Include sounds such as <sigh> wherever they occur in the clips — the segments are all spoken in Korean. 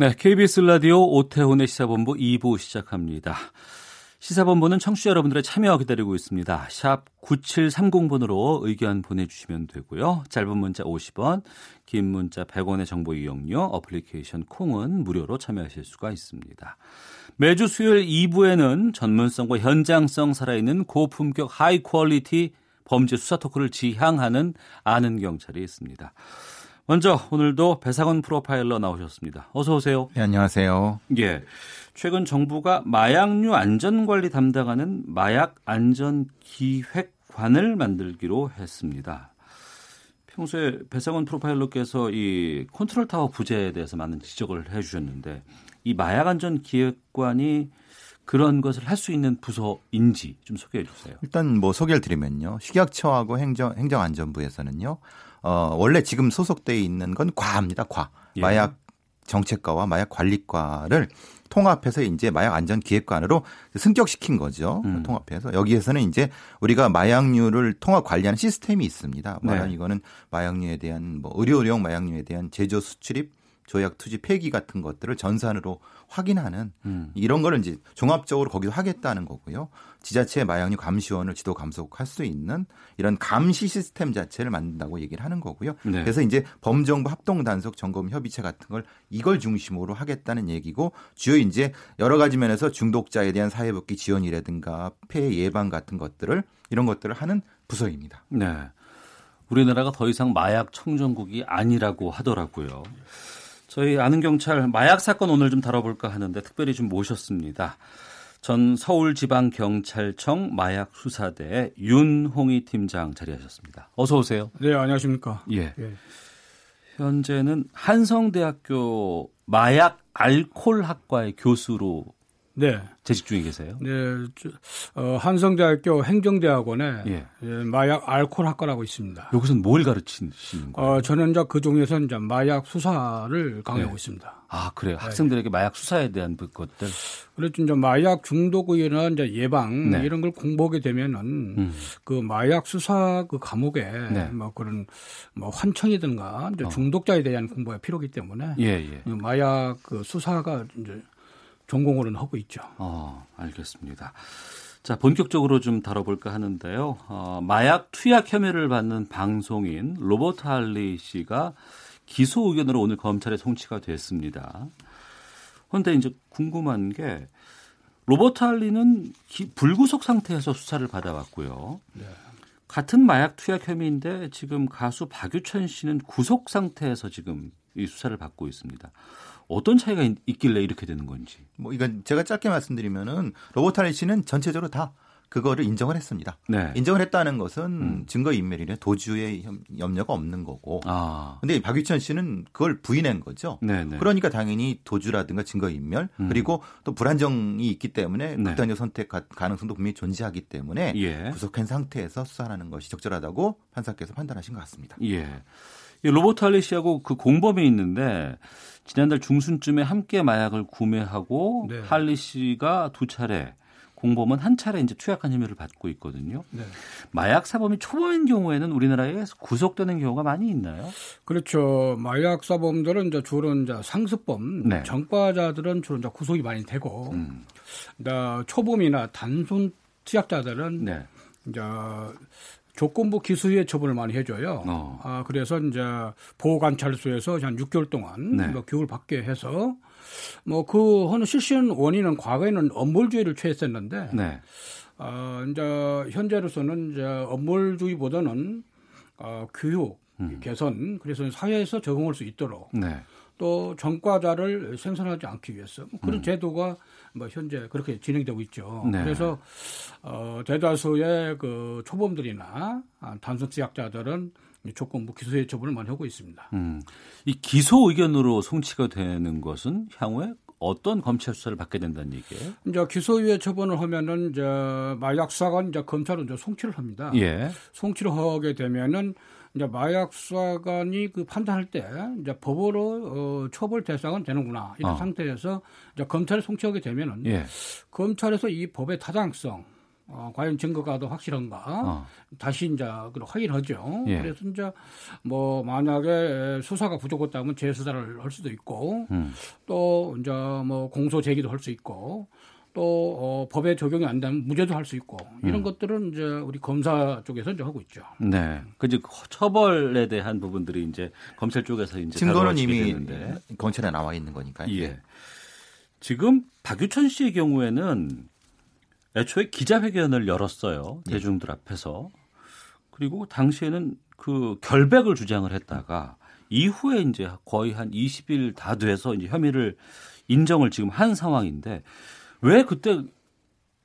네, KBS 라디오 오태훈의 시사본부 2부 시작합니다. 시사본부는 청취자 여러분들의 참여 기다리고 있습니다. 샵 9730번으로 의견 보내주시면 되고요. 짧은 문자 50원, 긴 문자 100원의 정보 이용료, 어플리케이션 콩은 무료로 참여하실 수가 있습니다. 매주 수요일 2부에는 전문성과 현장성 살아있는 고품격 high quality 범죄 수사 토크를 지향하는 아는 경찰이 있습니다. 먼저 오늘도 배상훈 프로파일러 나오셨습니다. 어서 오세요. 네, 안녕하세요. 예. 최근 정부가 마약류 안전관리 담당하는 마약 안전 기획관을 만들기로 했습니다. 평소에 배상훈 프로파일러께서 이 컨트롤 타워 부재에 대해서 많은 지적을 해 주셨는데 이 마약 안전 기획관이 그런 것을 할 수 있는 부서인지 좀 소개해 주세요. 일단 뭐 소개를 드리면요. 식약처하고 행정 행정안전부에서는요. 어, 원래 지금 소속돼 있는 건 과입니다. 과. 예. 마약 정책과와 마약 관리과를 통합해서 이제 마약 안전 기획관으로 승격시킨 거죠. 음. 통합해서 여기에서는 이제 우리가 마약류를 통합 관리하는 시스템이 있습니다. 말하면 네. 이거는 마약류에 대한 뭐 의료용 마약류에 대한 제조 수출입 조약 투지 폐기 같은 것들을 전산으로 확인하는 음. 이런 거를 이제 종합적으로 거기서 하겠다는 거고요. 지자체 마약류 감시원을 지도 감독할 수 있는 이런 감시 시스템 자체를 만든다고 얘기를 하는 거고요. 네. 그래서 이제 범정부 합동 단속 점검 협의체 같은 걸 이걸 중심으로 하겠다는 얘기고 주요 이제 여러 가지 면에서 중독자에 대한 사회 복귀 지원이라든가 폐해 예방 같은 것들을 이런 것들을 하는 부서입니다. 네. 우리나라가 더 이상 마약 청정국이 아니라고 하더라고요. 저희 아는 경찰 마약 사건 오늘 좀 다뤄볼까 하는데 특별히 좀 모셨습니다. 전 서울지방경찰청 마약수사대 윤홍희 팀장 자리하셨습니다. 어서 오세요. 네, 안녕하십니까. 예. 예. 현재는 한성대학교 마약 알코올학과의 교수로 네. 재직 중에 계세요. 네, 저, 어, 한성대학교 행정대학원에 예. 예, 마약 알코올 학과라고 있습니다. 여기서는 뭘 가르치시는 거예요? 어, 저는 이제 그 중에서 이제 마약 수사를 강의하고 네. 있습니다. 아 그래요. 학생들에게 마약 수사에 대한 그 것들. 그래서 이제 마약 중독이나 이제 예방 네. 이런 걸 공부하게 되면은 음. 그 마약 수사 그 과목에 네. 뭐 그런 뭐 환청이든가 이제 어. 중독자에 대한 공부가 필요하기 때문에 예 예. 이 마약 그 수사가 이제 전공으로는 하고 있죠. 어, 알겠습니다. 자, 본격적으로 좀 다뤄볼까 하는데요. 어, 마약 투약 혐의를 받는 방송인 로버트 할리 씨가 기소 의견으로 오늘 검찰에 송치가 됐습니다. 그런데 이제 궁금한 게 로버트 할리는 기- 불구속 상태에서 수사를 받아왔고요. 같은 마약 투약 혐의인데 지금 가수 박유천 씨는 구속 상태에서 지금 이 수사를 받고 있습니다. 어떤 차이가 있- 있길래 이렇게 되는 건지. 뭐 이건 제가 짧게 말씀드리면은 할리 씨는 전체적으로 다 그거를 인정을 했습니다. 네. 인정을 했다는 것은 음. 증거 인멸이나 도주의 염- 염려가 없는 거고. 아. 근데 박유천 씨는 그걸 부인한 거죠. 네네. 그러니까 당연히 도주라든가 증거 인멸 음. 그리고 또 불안정이 있기 때문에 네. 극단적 선택 가- 가능성도 분명히 존재하기 때문에 예. 구속한 상태에서 수사하는 것이 적절하다고 판사께서 판단하신 것 같습니다. 예. 이 로버트 할리 씨하고 그 공범이 있는데 지난달 중순쯤에 함께 마약을 구매하고 네. 할리 씨가 두 차례 공범은 한 차례 이제 투약한 혐의를 받고 있거든요. 네. 마약 사범이 초범인 경우에는 우리나라에 구속되는 경우가 많이 있나요? 그렇죠. 마약 사범들은 이제 주로 이제 상습범, 네. 전과자들은 주로 이제 구속이 많이 되고, 음. 초범이나 단순 투약자들은 네. 이제 조건부 기소유예 처분을 많이 해줘요. 어. 아 그래서 이제 보호관찰소에서 한 6개월 동안 네. 뭐 교육을 받게 해서 뭐그 하는 실시한 원인은 과거에는 엄몰주의를 취했었는데 네. 어, 이제 현재로서는 이제 엄몰주의보다는 어, 교육, 음. 개선, 그래서 사회에서 적응할 수 있도록 네. 또 전과자를 생산하지 않기 위해서 뭐 그런 음. 제도가 뭐 현재 그렇게 진행되고 있죠. 네. 그래서 어, 대다수의 그 초범들이나 아, 단순 투약자들은 이 조건부 기소의 처분을 많이 하고 있습니다. 음. 이 기소 의견으로 송치가 되는 것은 향후에 어떤 검찰 수사를 받게 된다는 얘기예요? 이제 기소유예 처분을 하면은 이제 마약 수사관 이제 검찰은 이제 송치를 합니다. 예. 송치를 하게 되면은 이제 마약 수사관이 그 판단할 때 이제 법으로 어, 처벌 대상은 되는구나 이런 어. 상태에서 이제 검찰에 송치하게 되면은 예. 검찰에서 이 법의 타당성 어, 과연 증거가 더 확실한가 어. 다시 이제 그걸 확인하죠. 예. 그래서 이제 뭐 만약에 수사가 부족했다면 재수사를 할 수도 있고 음. 또 이제 뭐 공소 제기도 할 수 있고 또 어, 법에 적용이 안 되면 무죄도 할 수 있고 이런 음. 것들은 이제 우리 검사 쪽에서 이제 하고 있죠. 네. 그 이제 처벌에 대한 부분들이 이제 검찰 쪽에서 이제 증거는 이미 되는데. 검찰에 나와 있는 거니까요. 예. 지금 박유천 씨의 경우에는 애초에 기자회견을 열었어요. 예. 대중들 앞에서. 그리고 당시에는 그 결백을 주장을 했다가 이후에 이제 거의 한 20일 다 돼서 이제 혐의를 인정을 지금 한 상황인데 왜 그때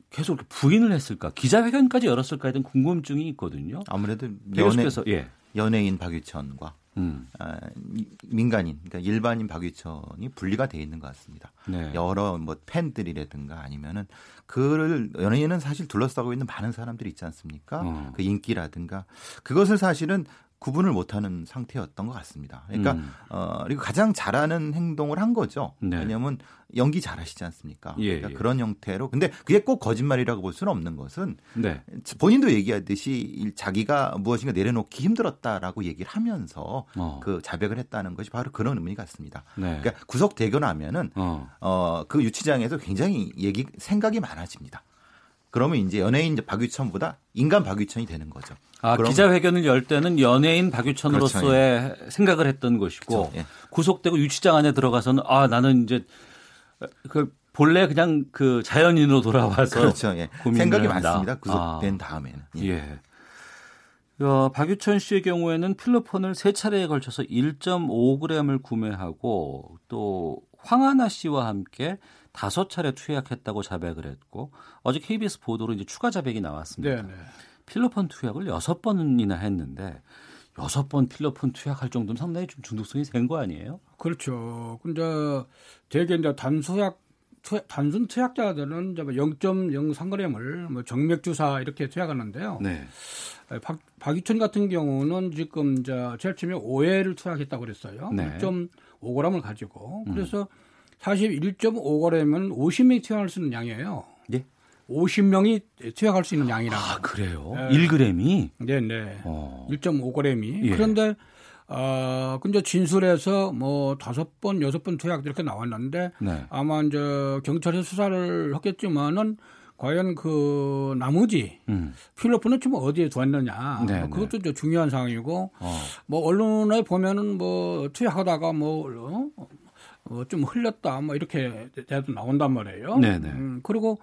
계속 부인을 했을까? 기자회견까지 열었을까에 대한 궁금증이 있거든요. 아무래도 연예, 예. 연예인 박유천과 음. 아, 이- 민간인, 그러니까 일반인 박유천이 분리가 돼 있는 것 같습니다. 네. 여러 뭐 팬들이라든가 아니면은 그를 연예인은 사실 둘러싸고 있는 많은 사람들이 있지 않습니까? 어. 그 인기라든가 그것을 사실은 구분을 못하는 상태였던 것 같습니다. 그러니까 음. 어 그리고 가장 잘하는 행동을 한 거죠. 네. 왜냐하면 연기 잘하시지 않습니까? 예, 그러니까 예. 그런 형태로 근데 그게 꼭 거짓말이라고 볼 수는 없는 것은 네. 본인도 얘기하듯이 자기가 무엇인가 내려놓기 힘들었다라고 얘기를 하면서 어. 그 자백을 했다는 것이 바로 그런 의미 같습니다. 네. 그러니까 구속 되고 나면은 어. 어, 그 유치장에서 굉장히 얘기, 생각이 많아집니다. 그러면 이제 연예인 박유천보다 인간 박유천이 되는 거죠. 아, 기자회견을 열 때는 연예인 박유천으로서의 생각을 했던 것이고 그렇죠. 예. 구속되고 유치장 안에 들어가서는 아 나는 이제 그 본래 그냥 그 자연인으로 돌아와서 그렇죠. 예. 생각이 한다. 많습니다. 구속된 아. 다음에는. 예. 예. 어, 박유천 씨의 경우에는 필로폰을 세 차례에 걸쳐서 1.5g을 구매하고 또 황하나 씨와 함께 다섯 차례 투약했다고 자백을 했고 어제 KBS 보도로 이제 추가 자백이 나왔습니다. 네, 네. 필로폰 투약을 여섯 번이나 했는데 여섯 번 필로폰 투약할 정도면 상당히 좀 중독성이 센 거 아니에요? 그렇죠. 근데 대개 이제 단수약 투- 단순 투약자들은 이제 뭐 0.03g을 뭐 정맥 주사 이렇게 투약하는데요. 네. 박, 박유천 같은 경우는 지금 이제 제일 처음에 5회를 투약했다고 그랬어요. 네. 1.5g을 가지고. 그래서 사실 1.5g은 50명이 투약할 수 있는 양이에요. 예? 50명이 투약할 수 있는 양이라고. 아 그래요? 네. 1g이? 네, 네. 어. 1.5g이. 예. 그런데 어 근데 진술에서 뭐 다섯 번, 여섯 번 투약 이렇게 나왔는데 네. 아마 이제 경찰이 수사를 했겠지만은 과연 그 나머지 음. 필로폰은 좀 어디에 두었느냐 네, 뭐 그것도 이제 중요한 사항이고 어. 뭐 언론에 보면은 뭐 투약하다가 뭐 어, 좀 흘렸다 뭐 이렇게 대도 나온단 말이에요. 네네. 음, 그리고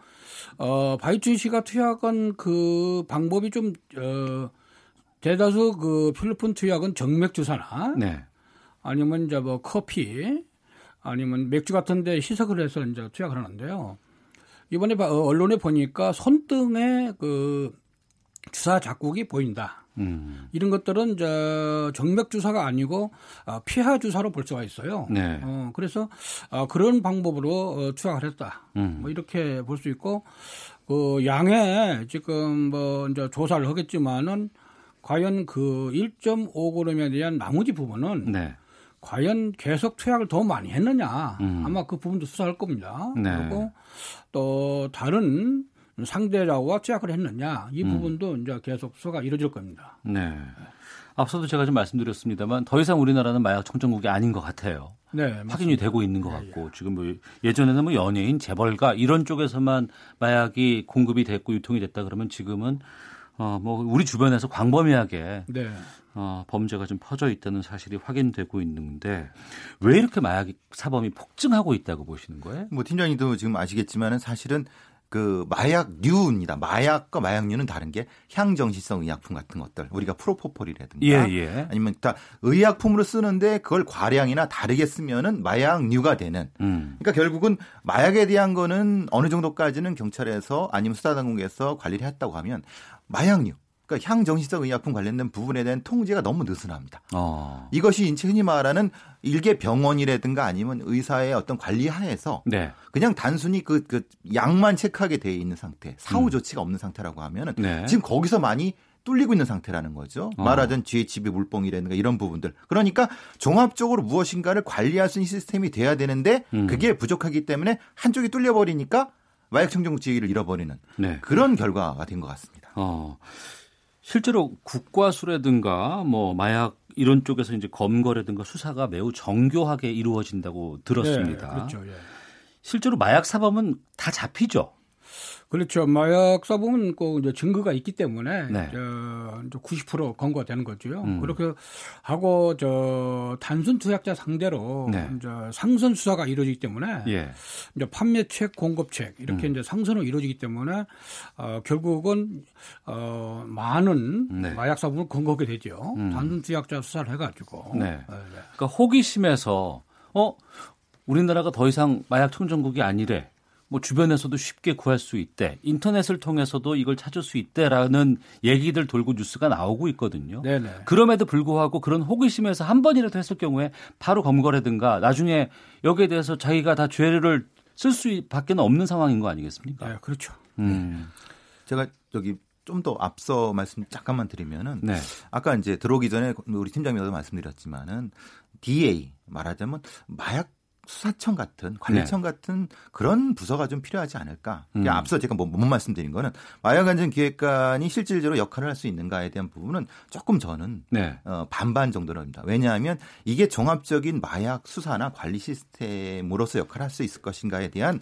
어 바이춘 씨가 투약한 그 방법이 좀 어, 대다수 그 필로폰 투약은 정맥 주사나 네. 아니면 이제 뭐 커피 아니면 맥주 같은데 희석을 해서 이제 투약을 하는데요. 이번에 봐- 어, 언론에 보니까 손등에 그 주사 자국이 보인다. 음. 이런 것들은 이제 정맥 주사가 아니고 어, 피하 주사로 볼 수가 있어요. 네. 어, 그래서 어, 그런 방법으로 어, 투약을 했다. 음. 뭐 이렇게 볼 수 있고 그 양에 지금 뭐 이제 조사를 하겠지만은 과연 그 1.5g에 대한 나머지 부분은 네. 과연 계속 투약을 더 많이 했느냐 음. 아마 그 부분도 수사할 겁니다. 네. 그리고 또 다른 상대자와 투약을 했느냐 이 음. 부분도 이제 계속 수사가 이루어질 겁니다. 네. 앞서도 제가 좀 말씀드렸습니다만 더 이상 우리나라는 마약 청정국이 아닌 것 같아요. 네, 확인이 되고 있는 것 같고 지금 뭐 예전에는 뭐 연예인 재벌가 이런 쪽에서만 마약이 공급이 됐고 유통이 됐다 그러면 지금은 어뭐 우리 주변에서 광범위하게 네. 어 범죄가 좀 퍼져 있다는 사실이 확인되고 있는데 왜 이렇게 마약 사범이 폭증하고 있다고 보시는 거예요? 뭐 팀장님도 지금 아시겠지만은 사실은 그 마약류입니다. 마약과 마약류는 다른 게 향정신성 의약품 같은 것들 우리가 프로포폴이라든가 예, 예. 아니면 다 의약품으로 쓰는데 그걸 과량이나 다르게 쓰면은 마약류가 되는 음. 그러니까 결국은 마약에 대한 거는 어느 정도까지는 경찰에서 아니면 수사당국에서 관리를 했다고 하면 마약류 그러니까 향정신성 의약품 관련된 부분에 대한 통제가 너무 느슨합니다. 어. 이것이 인체 흔히 말하는 일개 병원이라든가 아니면 의사의 어떤 관리 하에서 네. 그냥 단순히 그, 그 약만 체크하게 돼 있는 상태, 사후 조치가 없는 상태라고 하면은 네. 지금 거기서 많이 뚫리고 있는 상태라는 거죠. 어. 말하던 GHB 물뽕이라든가 이런 부분들. 그러니까 종합적으로 무엇인가를 관리할 수 있는 시스템이 돼야 되는데 음. 그게 부족하기 때문에 한쪽이 뚫려버리니까 마약 청정 지위를 잃어버리는 네. 그런 결과가 된 것 같습니다. 어. 실제로 국과수라든가 뭐 마약 이런 쪽에서 이제 검거라든가 수사가 매우 정교하게 이루어진다고 들었습니다. 네, 그렇죠. 예. 실제로 마약 사범은 다 잡히죠. 그렇죠. 마약 사범은 꼭 이제 증거가 있기 때문에 네. 저, 이제 90% 검거가 되는 거죠. 음. 그렇게 하고 저 단순 투약자 상대로 네. 이제 상선 수사가 이루어지기 때문에 예. 이제 판매책, 공급책 이렇게 음. 이제 상선으로 이루어지기 때문에 어, 결국은 어, 많은 네. 마약 사범을 검거하게 되죠. 음. 단순 투약자 수사를 해가지고. 네. 네. 그러니까 호기심에서 어 우리나라가 더 이상 마약 청정국이 아니래. 뭐 주변에서도 쉽게 구할 수 있대. 인터넷을 통해서도 이걸 찾을 수 있대라는 얘기들 돌고 뉴스가 나오고 있거든요. 네네. 그럼에도 불구하고 그런 호기심에서 한 번이라도 했을 경우에 바로 검거라든가 나중에 여기에 대해서 자기가 다 죄를 쓸 수밖에 없는 상황인 거 아니겠습니까? 네, 그렇죠. 음. 제가 저기 좀 더 앞서 말씀 잠깐만 드리면은 네. 아까 이제 들어오기 전에 우리 팀장님도 말씀드렸지만은 DA 말하자면 마약 수사청 같은 관리청 같은 그런 부서가 좀 필요하지 않을까. 네. 음. 앞서 제가 뭐, 못 말씀드린 거는 마약안전기획관이 실질적으로 역할을 할 수 있는가에 대한 부분은 조금 저는 네. 어, 반반 정도랍니다. 왜냐하면 이게 종합적인 마약 수사나 관리 시스템으로서 역할을 할 수 있을 것인가에 대한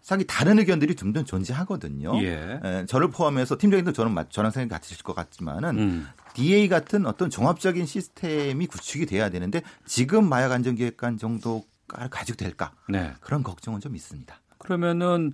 상당히 다른 의견들이 좀 더 존재하거든요. 예. 에, 저를 포함해서 팀장님도 저는 마- 저랑 생각이 같으실 것 같지만은 음. DA 같은 어떤 종합적인 시스템이 구축이 돼야 되는데 지금 마약안전기획관 정도 가 가지고 될까 네. 그런 걱정은 좀 있습니다. 그러면은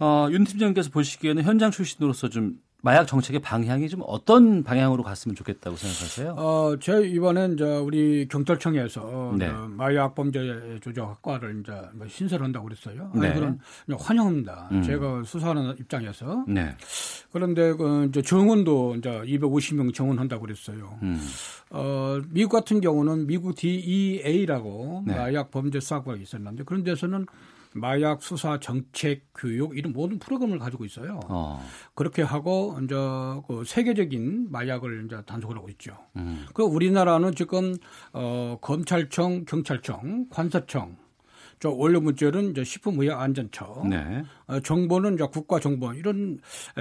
어, 윤 팀장님께서 보시기에는 현장 출신으로서 좀 마약 정책의 방향이 좀 어떤 방향으로 갔으면 좋겠다고 생각하세요? 어, 제 이번엔 이제 우리 경찰청에서 네. 마약 범죄 조작과를 이제 뭐 신설한다고 그랬어요. 네. 그런 환영합니다. 음. 제가 수사하는 입장에서 네. 그런데 그 이제 정원도 이제 250명 정원한다고 그랬어요. 음. 어, 미국 같은 경우는 미국 DEA라고 네. 마약 범죄 수사과가 있었는데 그런 데서는 마약 수사 정책 교육 이런 모든 프로그램을 가지고 있어요. 어. 그렇게 하고 이제 그 세계적인 마약을 이제 단속을 하고 있죠. 음. 그 우리나라는 지금 어 검찰청, 경찰청, 관서청, 저 원료 문제는 이제 식품의약안전처, 네. 어, 정보는 이제 국가정보 이런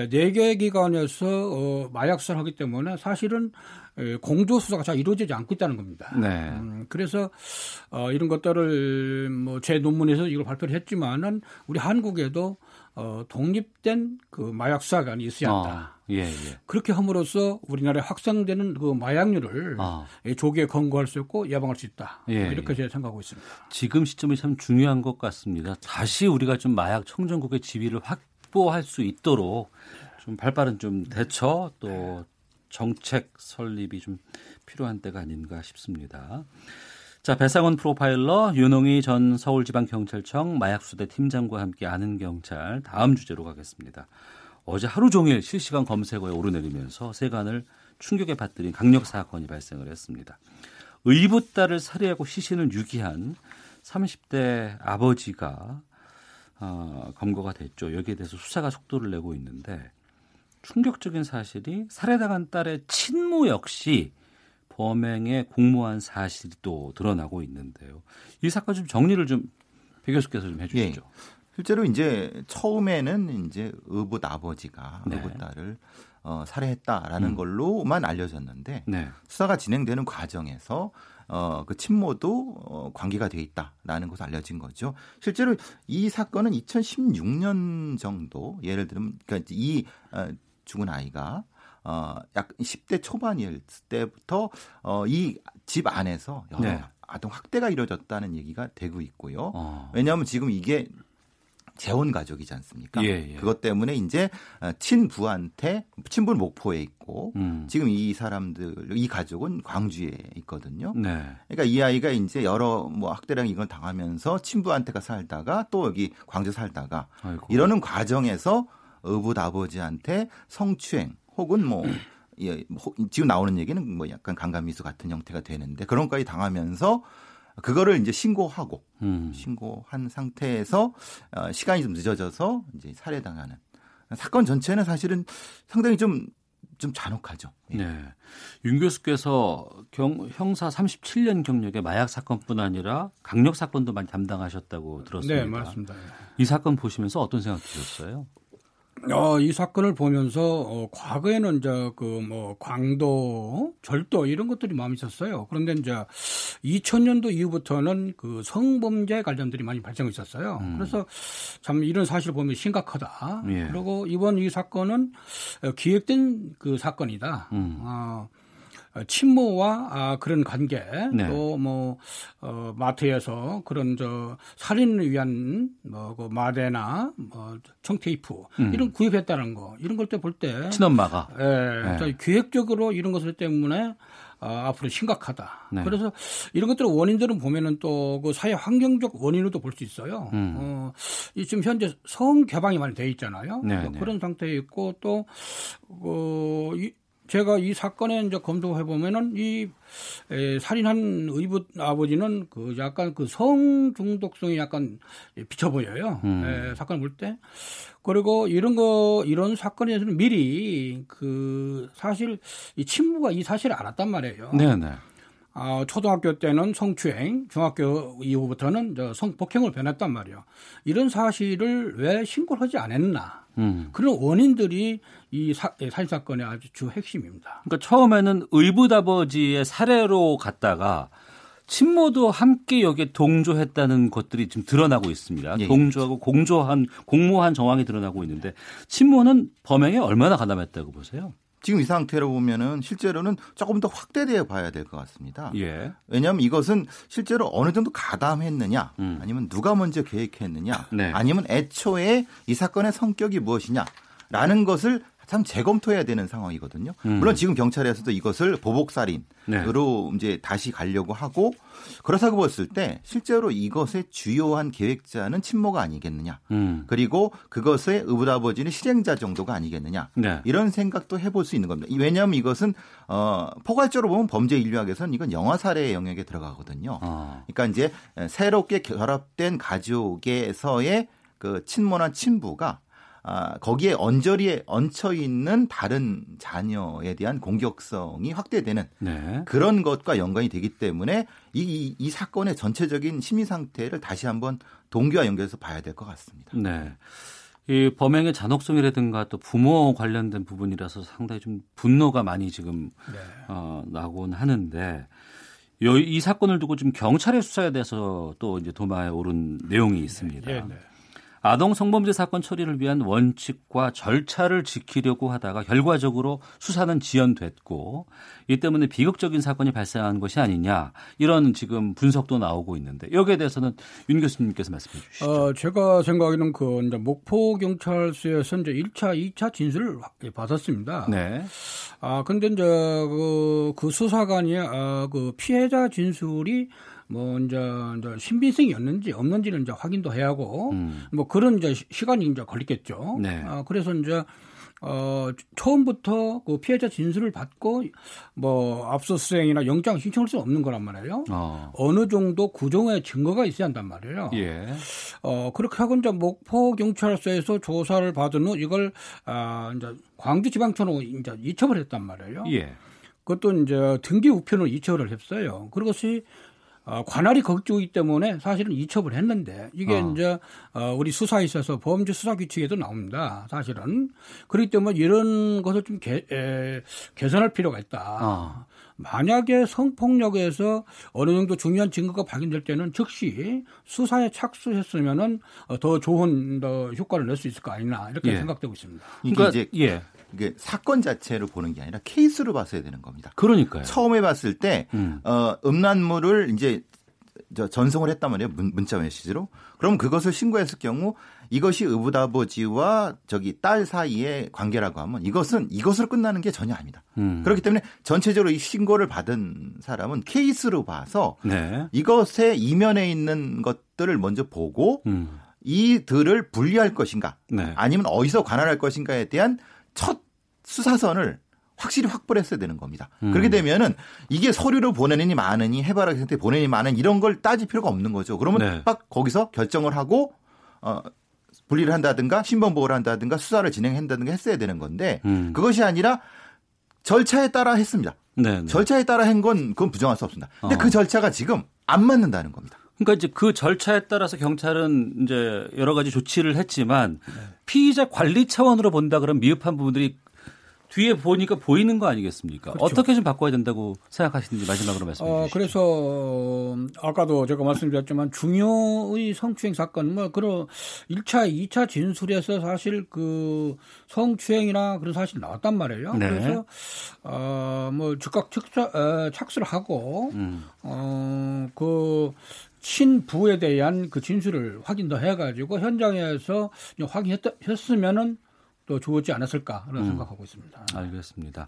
네 개 기관에서 어, 마약 수사를 하기 때문에 사실은 에, 공조 수사가 잘 이루어지지 않고 있다는 겁니다. 네. 음, 그래서 어, 이런 것들을 뭐 제 논문에서 이걸 발표를 했지만은 우리 한국에도 어, 독립된 그 마약 수사관이 있어야 한다. 어. 예, 예. 그렇게 함으로써 우리나라에 확산되는 그 마약류를 아. 예, 조기에 검거할 수 있고 예방할 수 있다. 예, 이렇게 예. 제가 생각하고 있습니다. 지금 시점이 참 중요한 것 같습니다. 다시 우리가 좀 마약 청정국의 지위를 확보할 수 있도록 좀 발빠른 좀 대처 또 정책 설립이 좀 필요한 때가 아닌가 싶습니다. 자, 배상원 프로파일러 윤홍희 전 서울지방경찰청 마약수대 팀장과 함께 아는 경찰 다음 주제로 가겠습니다. 어제 하루 종일 실시간 검색어에 오르내리면서 세간을 충격에 받들인 강력 사건이 발생을 했습니다. 의붓 딸을 살해하고 시신을 유기한 30대 아버지가 어, 검거가 됐죠. 여기에 대해서 수사가 속도를 내고 있는데 충격적인 사실이 살해당한 딸의 친모 역시 범행에 공모한 사실이 또 드러나고 있는데요. 이 사건 좀 정리를 좀배 교수께서 좀 해주시죠. 실제로 이제 처음에는 이제 의붓 아버지가 네. 의붓 딸을 어, 살해했다라는 음. 걸로만 알려졌는데 네. 수사가 진행되는 과정에서 어, 그 친모도 어, 관계가 돼 있다라는 것이 알려진 거죠. 실제로 이 사건은 2016년 정도 예를 들면 그러니까 이 어, 죽은 아이가 어, 약 10대 초반일 때부터 어, 이 집 안에서 여러 네. 아동 학대가 이루어졌다는 얘기가 되고 있고요. 어. 왜냐하면 지금 이게 재혼 가족이지 않습니까? 예, 예. 그것 때문에 이제 어, 친부한테 친부는 목포에 있고 음. 지금 이 사람들 이 가족은 광주에 있거든요. 네. 그러니까 이 아이가 이제 여러 뭐 학대랑 이걸 당하면서 친부한테가 살다가 또 여기 광주 살다가 아이고. 이러는 과정에서 의붓 아버지한테 성추행 혹은 뭐 <clears throat> 예, 호- 지금 나오는 얘기는 뭐 약간 강간미수 같은 형태가 되는데 그런 것까지 당하면서 그거를 이제 신고하고 음. 신고한 상태에서 어, 시간이 좀 늦어져서 이제 살해당하는 사건 전체는 사실은 상당히 좀좀 잔혹하죠. 예. 네. 윤 교수께서 경, 형사 37년 경력의 마약 사건뿐 아니라 강력 사건도 많이 담당하셨다고 들었습니다. 네, 맞습니다. 이 사건 보시면서 어떤 생각 드셨어요? 어, 이 사건을 보면서 어, 과거에는 이제 그뭐 광도, 절도 이런 것들이 많이 있었어요. 그런데 이제 2000년도 이후부터는 그 성범죄 관련들이 많이 발생했었어요. 그래서 참 이런 사실 을 보면 심각하다. 음. 예. 그리고 이번 이 사건은 어, 기획된 그 사건이다. 음. 어, 어, 친모와 아, 그런 관계 네. 또뭐 어, 마트에서 그런 저 살인을 위한 뭐그 마대나 뭐 청테이프 음. 이런 구입했다는 거 이런 걸 때 볼때 친엄마가. 예, 네. 기획적으로 이런 것들 때문에 어, 앞으로 심각하다. 네. 그래서 이런 것들의 원인들은 보면은 또 그 사회 환경적 원인으로도 볼 수 있어요. 음. 어, 이 지금 현재 성 개방이 많이 돼 있잖아요. 네, 뭐 네. 그런 상태에 있고 또 어, 이, 제가 이 사건에 이제 검토해 보면은 이 에, 살인한 의붓 아버지는 그 약간 그 성 중독성이 약간 비쳐 보여요. 음. 에, 사건을 볼 때. 그리고 이런 거 이런 사건에서는 미리 그 사실 이 친부가 이 사실을 알았단 말이에요. 네, 네. 아, 초등학교 때는 성추행, 중학교 이후부터는 저 성폭행을 변했단 말이에요. 이런 사실을 왜 신고를 하지 않았나. 음. 그런 원인들이 이 사, 살인 사건의 아주 주 핵심입니다. 그러니까 처음에는 의붓아버지의 사례로 갔다가 친모도 함께 여기에 동조했다는 것들이 지금 드러나고 있습니다. 예, 동조하고 공조한 공모한 정황이 드러나고 있는데 친모는 범행에 얼마나 가담했다고 보세요? 지금 이 상태로 보면은 실제로는 조금 더 확대되어 봐야 될 것 같습니다. 예. 왜냐하면 이것은 실제로 어느 정도 가담했느냐, 음. 아니면 누가 먼저 계획했느냐, 네. 아니면 애초에 이 사건의 성격이 무엇이냐라는 것을 참 재검토해야 되는 상황이거든요. 음. 물론 지금 경찰에서도 이것을 보복살인으로 네. 이제 다시 가려고 하고 그렇다고 봤을 때 실제로 이것의 주요한 계획자는 친모가 아니겠느냐. 음. 그리고 그것의 의붓아버지는 실행자 정도가 아니겠느냐. 네. 이런 생각도 해볼 수 있는 겁니다. 왜냐하면 이것은 어, 포괄적으로 보면 범죄 인류학에서는 이건 영화 살해 영역에 들어가거든요. 어. 그러니까 이제 새롭게 결합된 가족에서의 그 친모나 친부가 아, 거기에 언저리에 얹혀 있는 다른 자녀에 대한 공격성이 확대되는 네. 그런 것과 연관이 되기 때문에 이, 이, 이 사건의 전체적인 심리 상태를 다시 한번 동기와 연결해서 봐야 될 것 같습니다. 네. 이 범행의 잔혹성이라든가 또 부모 관련된 부분이라서 상당히 좀 분노가 많이 지금 네. 어, 나곤 하는데 요, 이 사건을 두고 지금 경찰의 수사에 대해서 또 이제 도마에 오른 내용이 있습니다. 예, 네. 아동 성범죄 사건 처리를 위한 원칙과 절차를 지키려고 하다가 결과적으로 수사는 지연됐고 이 때문에 비극적인 사건이 발생한 것이 아니냐 이런 지금 분석도 나오고 있는데 여기에 대해서는 윤 교수님께서 말씀해 주시죠. 어, 제가 생각에는 그 이제 목포 경찰서에서 이제 1차, 2차 진술을 받았습니다. 네. 아, 근데 이제 그, 그 수사관이 아, 그 피해자 진술이 뭐 이제, 이제 신빙성이었는지 없는지는 이제 확인도 해야 하고 음. 뭐 그런 이제 시- 시간이 이제 걸리겠죠. 네. 아, 그래서 이제 어, 처음부터 그 피해자 진술을 받고 뭐 압수수색이나 영장 신청할 수 없는 거란 말이에요. 어. 어느 정도 구종의 증거가 있어야 한단 말이에요. 예. 어, 그렇게 하고 이제 목포 경찰서에서 조사를 받은 후 이걸 아, 이제 광주 지방청으로 이제 이첩을 했단 말이에요. 예. 그것도 이제 등기 우편으로 이첩을 했어요. 그것이 어, 관할이 거쪽이기 때문에 사실은 이첩을 했는데 이게 어. 이제 어, 우리 수사에 있어서 범죄 수사 규칙에도 나옵니다. 사실은 그렇기 때문에 이런 것을 좀 개, 에, 개선할 필요가 있다. 어. 만약에 성폭력에서 어느 정도 중요한 증거가 발견될 때는 즉시 수사에 착수했으면은 어, 더 좋은 더 효과를 낼 수 있을 거 아니냐 이렇게 예. 생각되고 있습니다. 그러니까 이제 예. 이게 사건 자체를 보는 게 아니라 케이스로 봤어야 되는 겁니다. 그러니까요. 처음에 봤을 때 음. 어, 음란물을 이제 저 전송을 했단 말이에요. 문, 문자 메시지로. 그럼 그것을 신고했을 경우 이것이 의붓아버지와 저기 딸 사이의 관계라고 하면 이것은 이것으로 끝나는 게 전혀 아닙니다. 음. 그렇기 때문에 전체적으로 이 신고를 받은 사람은 케이스로 봐서 네. 이것의 이면에 있는 것들을 먼저 보고 음. 이들을 분리할 것인가 네. 아니면 어디서 관할할 것인가에 대한 첫 수사선을 확실히 확보를 했어야 되는 겁니다. 음. 그렇게 되면은 이게 서류를 보내느니 마느니 해바라기 상태 보내니 마는 이런 걸 따질 필요가 없는 거죠. 그러면 네. 딱 거기서 결정을 하고 어 분리를 한다든가 신변 보호를 한다든가 수사를 진행한다든가 했어야 되는 건데 음. 그것이 아니라 절차에 따라 했습니다. 네, 네. 절차에 따라 한 건 그건 부정할 수 없습니다. 근데 어. 그 절차가 지금 안 맞는다는 겁니다. 그러니까 이제 그 절차에 따라서 경찰은 이제 여러 가지 조치를 했지만 네. 피의자 관리 차원으로 본다 그러면 미흡한 부분들이 뒤에 보니까 보이는 거 아니겠습니까? 그렇죠. 어떻게 좀 바꿔야 된다고 생각하시는지 마지막으로 말씀해 주시죠. 어, 그래서 아까도 제가 말씀드렸지만 중요의 성추행 사건 뭐 그런 1차, 2차 진술에서 사실 그 성추행이나 그런 사실이 나왔단 말이에요. 네. 그래서 어뭐 즉각 착수, 어, 착수를 하고 음. 어그 친부에 대한 그 진술을 확인 더 해가지고 현장에서 확인했으면은 또 좋지 않았을까라는 음. 생각하고 있습니다. 알겠습니다.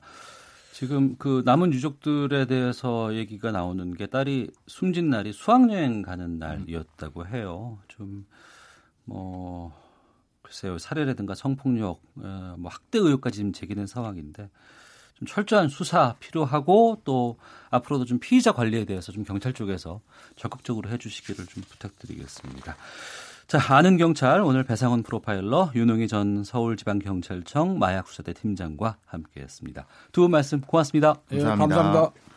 지금 그 남은 유족들에 대해서 얘기가 나오는 게 딸이 숨진 날이 수학여행 가는 날이었다고 해요. 좀 뭐 글쎄요 살해라든가 성폭력, 어, 뭐 학대 의혹까지 지금 제기된 상황인데 좀 철저한 수사 필요하고 또 앞으로도 좀 피의자 관리에 대해서 좀 경찰 쪽에서 적극적으로 해주시기를 좀 부탁드리겠습니다. 자, 아는 경찰 오늘 배상훈 프로파일러 윤홍희 전 서울지방경찰청 마약수사대 팀장과 함께했습니다. 두 분 말씀 고맙습니다. 감사합니다. 네, 감사합니다.